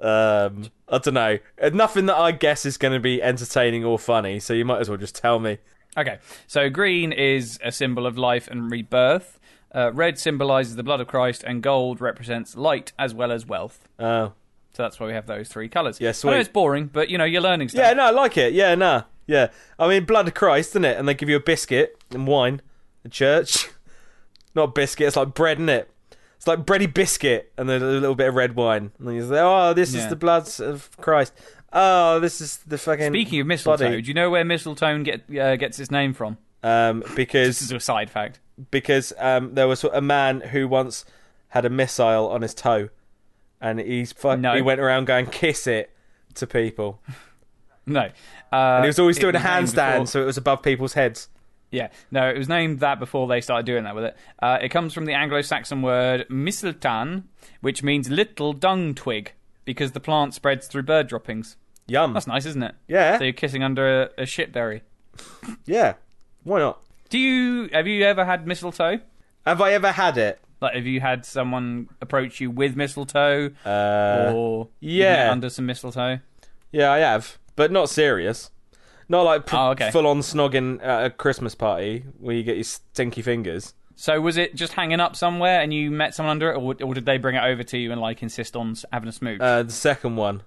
Um, I don't know. Nothing that I guess is going to be entertaining or funny, so you might as well just tell me. Okay, so green is a symbol of life and rebirth. Uh, red symbolises the blood of Christ, and gold represents light as well as wealth. Oh. So that's why we have those three colours. Yeah, I know it's boring, but you know you're learning stuff. Yeah, no, I like it. Yeah, nah. Yeah. I mean, blood of Christ, isn't it? And they give you a biscuit and wine at church. Not biscuit, it's like bread, isn't it? It's like bready biscuit and then a little bit of red wine. And then you say, oh, this is Yeah. the blood of Christ. Oh, this is the fucking. Speaking of mistletoe, body. do you know where mistletoe get, uh, gets its name from? Um, This is a side fact. because um, there was a man who once had a missile on his toe, and he's fu- No. he went around going kiss it to people, No, uh, and he was always doing a handstand, so it was above people's heads. Yeah, no, it was named that before they started doing that with it. Uh, it comes from the Anglo-Saxon word mistletoe, which means little dung twig, because the plant spreads through bird droppings. Yum. That's nice, isn't it? Yeah. So you're kissing under a, a shitberry. Yeah. Why not? Do you have you ever had mistletoe? Have I ever had it? Like, have you had someone approach you with mistletoe, Uh, or yeah. under some mistletoe? yeah, I have, but not serious. Not like pr- Oh, okay. full on snogging at a Christmas party where you get your stinky fingers. So was it just hanging up somewhere and you met someone under it, or, or did they bring it over to you and like insist on s- having a smooch? Uh, the second one.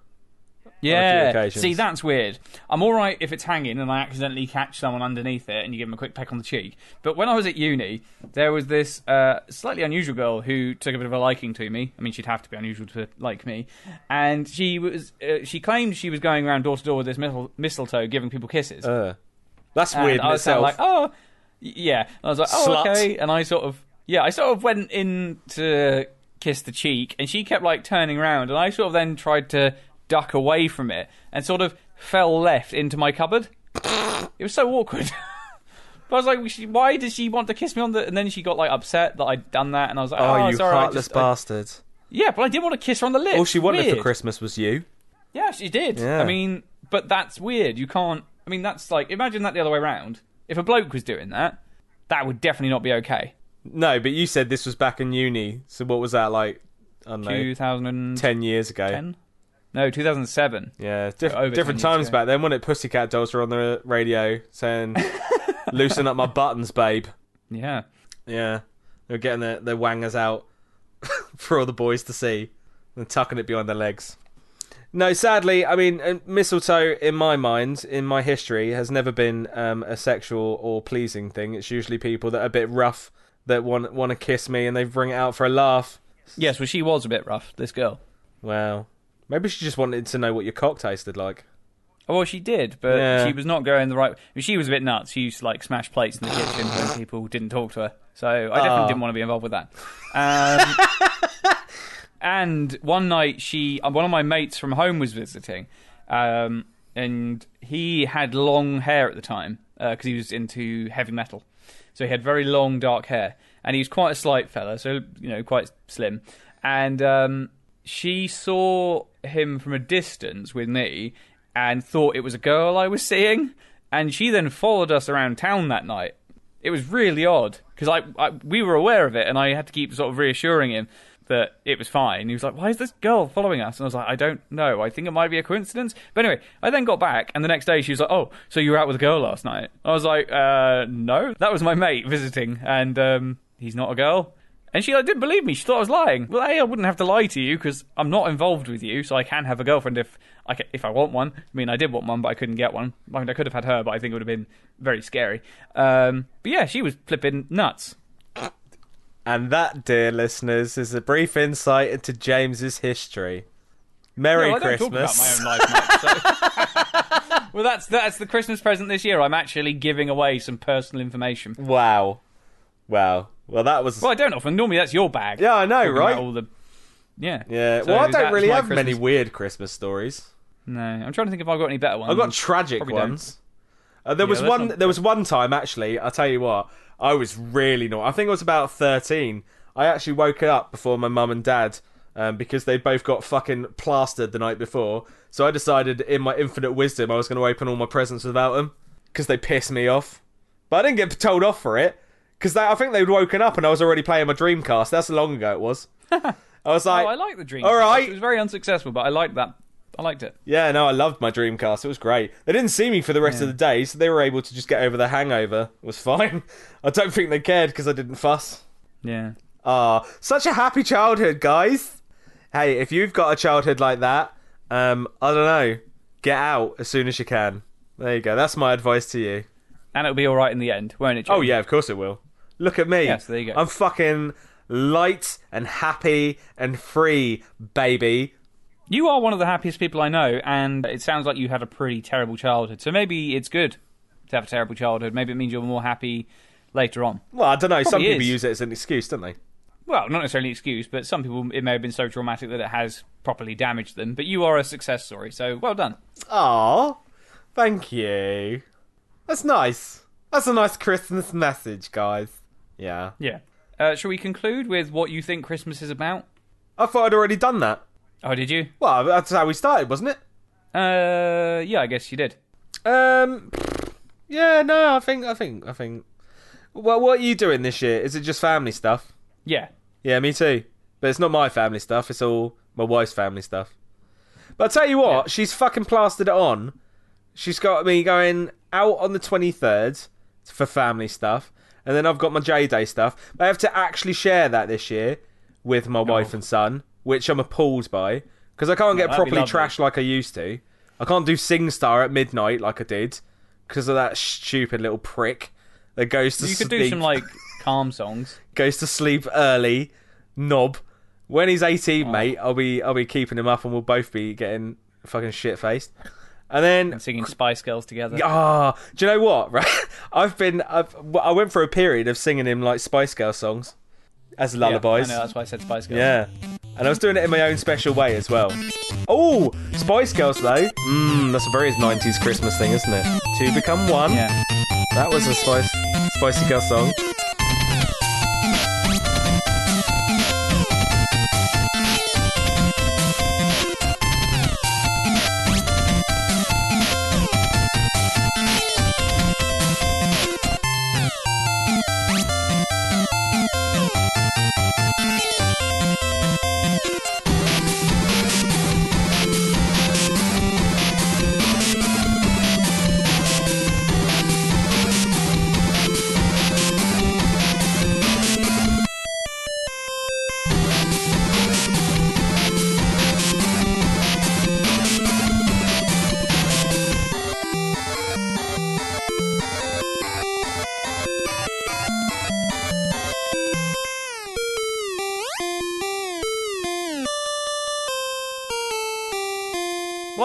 Yeah. See, that's weird. I'm all right if it's hanging and I accidentally catch someone underneath it and you give them a quick peck on the cheek. But when I was at uni, there was this uh, slightly unusual girl who took a bit of a liking to me. I mean, she'd have to be unusual to like me. And she was uh, she claimed she was going around door to door with this mistletoe, giving people kisses. Uh, that's And weird I was like, oh, yeah. And I was like, oh, Slut. okay. And I sort of, yeah, I sort of went in to kiss the cheek, and she kept like turning around, and I sort of then tried to duck away from it, and sort of fell left into my cupboard. it was so awkward. I was like, why did she want to kiss me on the? And then she got like upset that I'd done that, and I was like, oh, oh, you sorry, I heartless just- uh, I- bastard. yeah, but I didn't want to kiss her on the lips. All she wanted Weird. for Christmas was you. Yeah, she did. Yeah. I mean, but that's weird. You can't. I mean, that's like imagine that the other way around. If a bloke was doing that, that would definitely not be okay. No, but you said this was back in uni. So what was that like? I don't know, 2010? years ago. No, 2007. Yeah, diff- 10 different times ago. back then. When it Pussycat Dolls were on the radio saying, "Loosen up my buttons, babe." Yeah. Yeah, they were getting their, their wangers out for all the boys to see and tucking it behind their legs. No, sadly, I mean, uh, mistletoe, in my mind, in my history, has never been um, a sexual or pleasing thing. It's usually people that are a bit rough that want want to kiss me and they bring it out for a laugh. Yes, well, she was a bit rough, this girl. Well, maybe she just wanted to know what your cock tasted like. Oh, well, she did, but Yeah. she was not going the right. I mean, she was a bit nuts. She used to like smash plates in the kitchen when people didn't talk to her. So I definitely Ah. didn't want to be involved with that. Um, and one night, she, uh, one of my mates from home was visiting, um, and he had long hair at the time because he was into heavy metal. So he had very long, dark hair, and he was quite a slight fella, so you know, quite slim. And um, she saw him from a distance with me, and thought it was a girl I was seeing. And she then followed us around town that night. It was really odd because I, I we were aware of it, and I had to keep sort of reassuring him that it was fine. He was like, "Why is this girl following us?" And I was like, "I don't know. I think it might be a coincidence." But anyway, I then got back, and the next day she was like, "Oh, so you were out with a girl last night?" I was like, "Uh, no, that was my mate visiting, and um, he's not a girl." And she like, didn't believe me. She thought I was lying. Well, hey, I wouldn't have to lie to you because I'm not involved with you, so I can have a girlfriend if I ca- if I want one. I mean, I did want one, but I couldn't get one. I mean, I could have had her, but I think it would have been very scary. Um, but yeah, she was flipping nuts. And that, dear listeners, is a brief insight into James's history. Merry No, Christmas. talk about my own life. So. well, that's that's the Christmas present this year. I'm actually giving away some personal information. Wow. Wow. Well, that was. Well, I don't often. Normally, that's your bag. yeah, I know, Talking about right? All the yeah. Yeah. So well, I don't that's really my have many Christmas- weird Christmas stories. No, I'm trying to think if I've got any better ones. I've got tragic Probably don't. ones. Uh, there was let's one. not- There was one time actually. I'll tell you what. I was really naughty. I think I was about thirteen. I actually woke up before my mum and dad um, because they both got fucking plastered the night before. So I decided, in my infinite wisdom, I was going to open all my presents without them because they pissed me off. But I didn't get told off for it because I think they'd woken up and I was already playing my Dreamcast. That's how long ago it was. I was like, oh, I like the dream. all right. It was very unsuccessful, but I liked that. I liked it. Yeah, no, I loved my Dreamcast. It was great. They didn't see me for the rest of the day, so they were able to just get over the hangover. It was fine. I don't think they cared because I didn't fuss. Yeah. Ah, such a happy childhood, guys. Hey, if you've got a childhood like that, um, I don't know, get out as soon as you can. There you go. That's my advice to you. And it'll be all right in the end, won't it? Jim? Oh yeah, of course it will. Look at me. Yes, there you go. I'm fucking light and happy and free, baby. You are one of the happiest people I know, and it sounds like you had a pretty terrible childhood. So maybe it's good to have a terrible childhood. Maybe it means you're more happy later on. Well, I don't know. Some people is. use it as an excuse, don't they? Well, not necessarily an excuse, but some people it may have been so traumatic that it has properly damaged them. But you are a success story, so well done. Aw, thank you. That's nice. That's a nice Christmas message, guys. Yeah. Yeah. Uh, shall we conclude with what you think Christmas is about? I thought I'd already done that. Oh, did you? Well, that's how we started, wasn't it? Uh, yeah, I guess you did. Um, yeah, no, I think, I think, I think. Well, what are you doing this year? Is it just family stuff? Yeah. Yeah, me too. But it's not my family stuff. It's all my wife's family stuff. But I'll tell you what, Yeah. she's fucking plastered it on. She's got me going out on the 23rd for family stuff. And then I've got my J Day stuff. I have to actually share that this year with my wife and son, which I'm appalled by. Because I can't get properly trashed like I used to. I can't do SingStar at midnight like I did. Because of that stupid little prick that goes to sleep. You could do some like calm songs. goes to sleep early, knob. When he's eighteen, Oh. mate, I'll be I'll be keeping him up, and we'll both be getting fucking shit faced. And then singing Spice Girls together. ah, do you know what? Right, I've been I've I went for a period of singing him like Spice Girl songs as Yeah, lullabies. I know, that's why I said Spice Girls. Yeah. And I was doing it in my own special way as well. Oh, Spice Girls though. Mmm, that's a very 90s Christmas thing, isn't it? Two become one. Yeah. That was a spice, Spicy Girl song.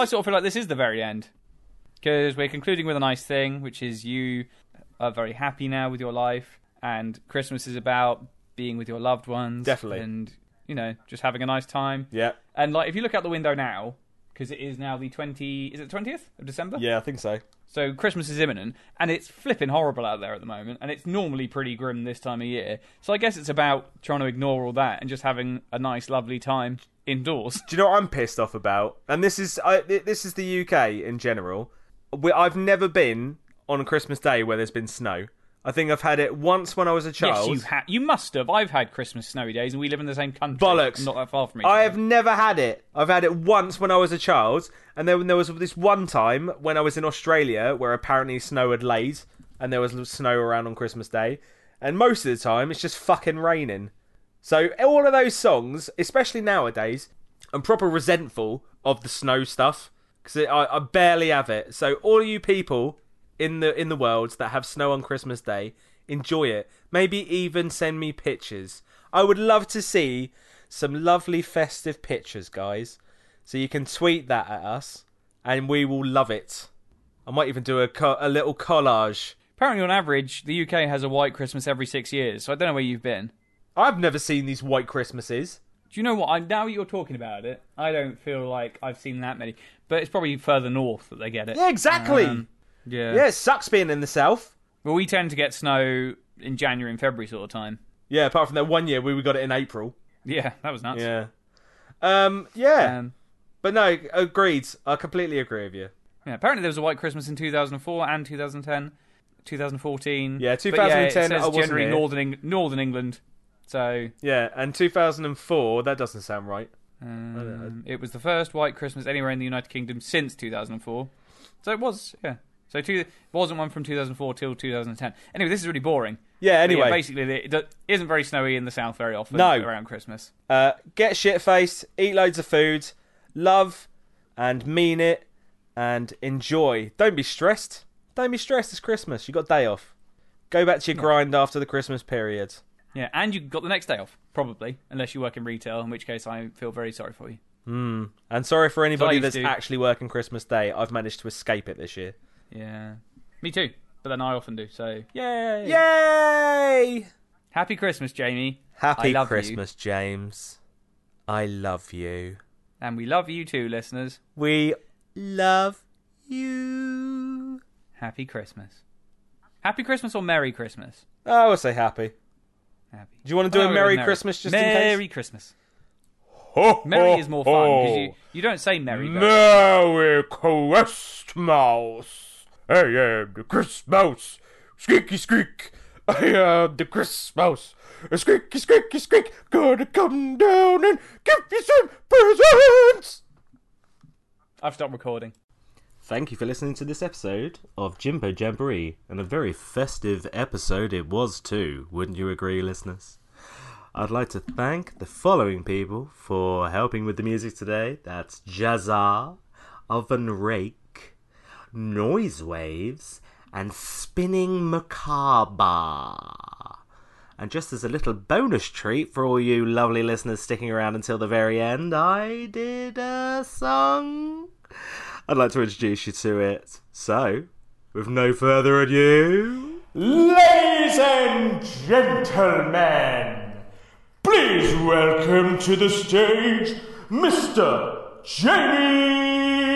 Sort of feel like this is the very end because we're concluding with a nice thing, which is you are very happy now with your life, and Christmas is about being with your loved ones, Definitely. and you know just having a nice time. Yeah. And like, if you look out the window now, because it is now the twenty, is it twentieth of December? Yeah, I think so. So Christmas is imminent, and it's flipping horrible out there at the moment, and it's normally pretty grim this time of year. So I guess it's about trying to ignore all that and just having a nice, lovely time indoors. Do you know what I'm pissed off about? And this is I, this is the UK in general. We, I've never been on a Christmas Day where there's been snow. I think I've had it once when I was a child. Yes, you ha- you must have. I've had Christmas snowy days, and we live in the same country. Bollocks. Not that far from each I have never had it. I've had it once when I was a child, and then there was this one time when I was in Australia where apparently snow had laid, and there was snow around on Christmas Day, and most of the time it's just fucking raining. So all of those songs, especially nowadays, I'm proper resentful of the snow stuff because I, I barely have it. So all of you people in the in the world that have snow on Christmas Day, enjoy it. Maybe even send me pictures. I would love to see some lovely festive pictures, guys. So you can tweet that at us, and we will love it. I might even do a co- a little collage. Apparently, on average, the UK has a white Christmas every six years. So I don't know where you've been. I've never seen these white Christmases. Do you know what? I, now you're talking about it, I don't feel like I've seen that many. But it's probably further north that they get it. Yeah, exactly. Um, yeah. yeah, it sucks being in the south. Well, we tend to get snow in January and February sort of time. Yeah, apart from that one year where we got it in April. Yeah, that was nuts. Yeah. Um. Yeah. Um, but no, agreed. I completely agree with you. yeah. Apparently, there was a white Christmas in 2004 and 2010, 2014. Yeah, But 2010, it says I wasn't generally here. northern Eng- Northern England. So Yeah, and 2004. That doesn't sound right. um, it was the first white Christmas anywhere in the United Kingdom since 2004. So it was, yeah. So two, it wasn't one from 2004 till 2010. Anyway, this is really boring. Yeah. But yeah, Anyway, basically, it isn't very snowy in the south very often No. around Christmas. uh, get shit faced, eat loads of food, love, and mean it, and enjoy. Don't be stressed. Don't be stressed. It's Christmas. You got day off. Go back to your grind after the Christmas period. Yeah, and you got the next day off, probably, unless you work in retail, in which case I feel very sorry for you. Hmm. And sorry for anybody that's to. actually working Christmas Day. I've managed to escape it this year. Yeah. Me too. But then I often do, so yay! Yay! Happy Christmas, Jamie. Happy I love Christmas, James. I love you. You. And we love you too, listeners. We love you. Happy Christmas. Happy Christmas or Merry Christmas? I will say happy. Happy. Do you want to do Oh, a Merry Merry. Christmas just in case? Merry? Christmas. Ho, Merry ho, is more fun because you, you don't say Merry. very Merry Christmas. I am the Christmas. Squeaky squeak. I am the Christmas. Squeaky squeaky squeak. Gonna come down and give you some presents. I've stopped recording. Thank you for listening to this episode of Jimbo Jamboree, and a very festive episode it was too, wouldn't you agree, listeners? I'd like to thank the following people for helping with the music today. That's Jazzar, Oven Rake, Noise Waves, and Spinning Macabre. And just as a little bonus treat for all you lovely listeners sticking around until the very end, I did a song. I'd like to introduce you to it. So, with no further ado, Ladies and gentlemen, please welcome to the stage Mr. Jamie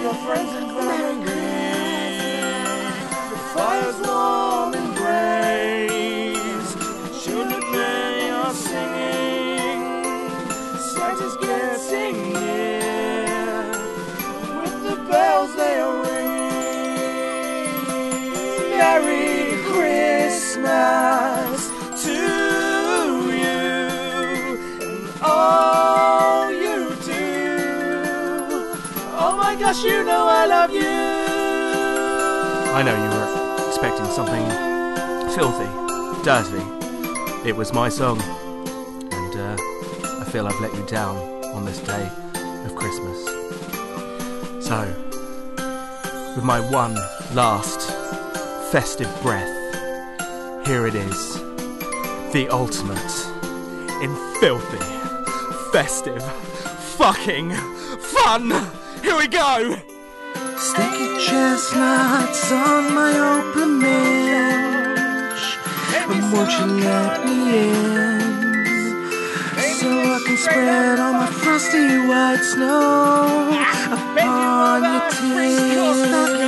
of your friends and family. The fire's warm and blaze. Children they are singing. Santa's getting near. With the bells they are ringing. Merry Josh, you know I love you. I know you were expecting something filthy, dirty. It was my song, and uh, I feel I've let you down on this day of Christmas. So, with my one last festive breath, here it is the ultimate in filthy, festive, fucking fun! Here we go! Sticky chestnuts on my open edge. I'm watching at me in. So I can spread all my frosty white snow upon your tears.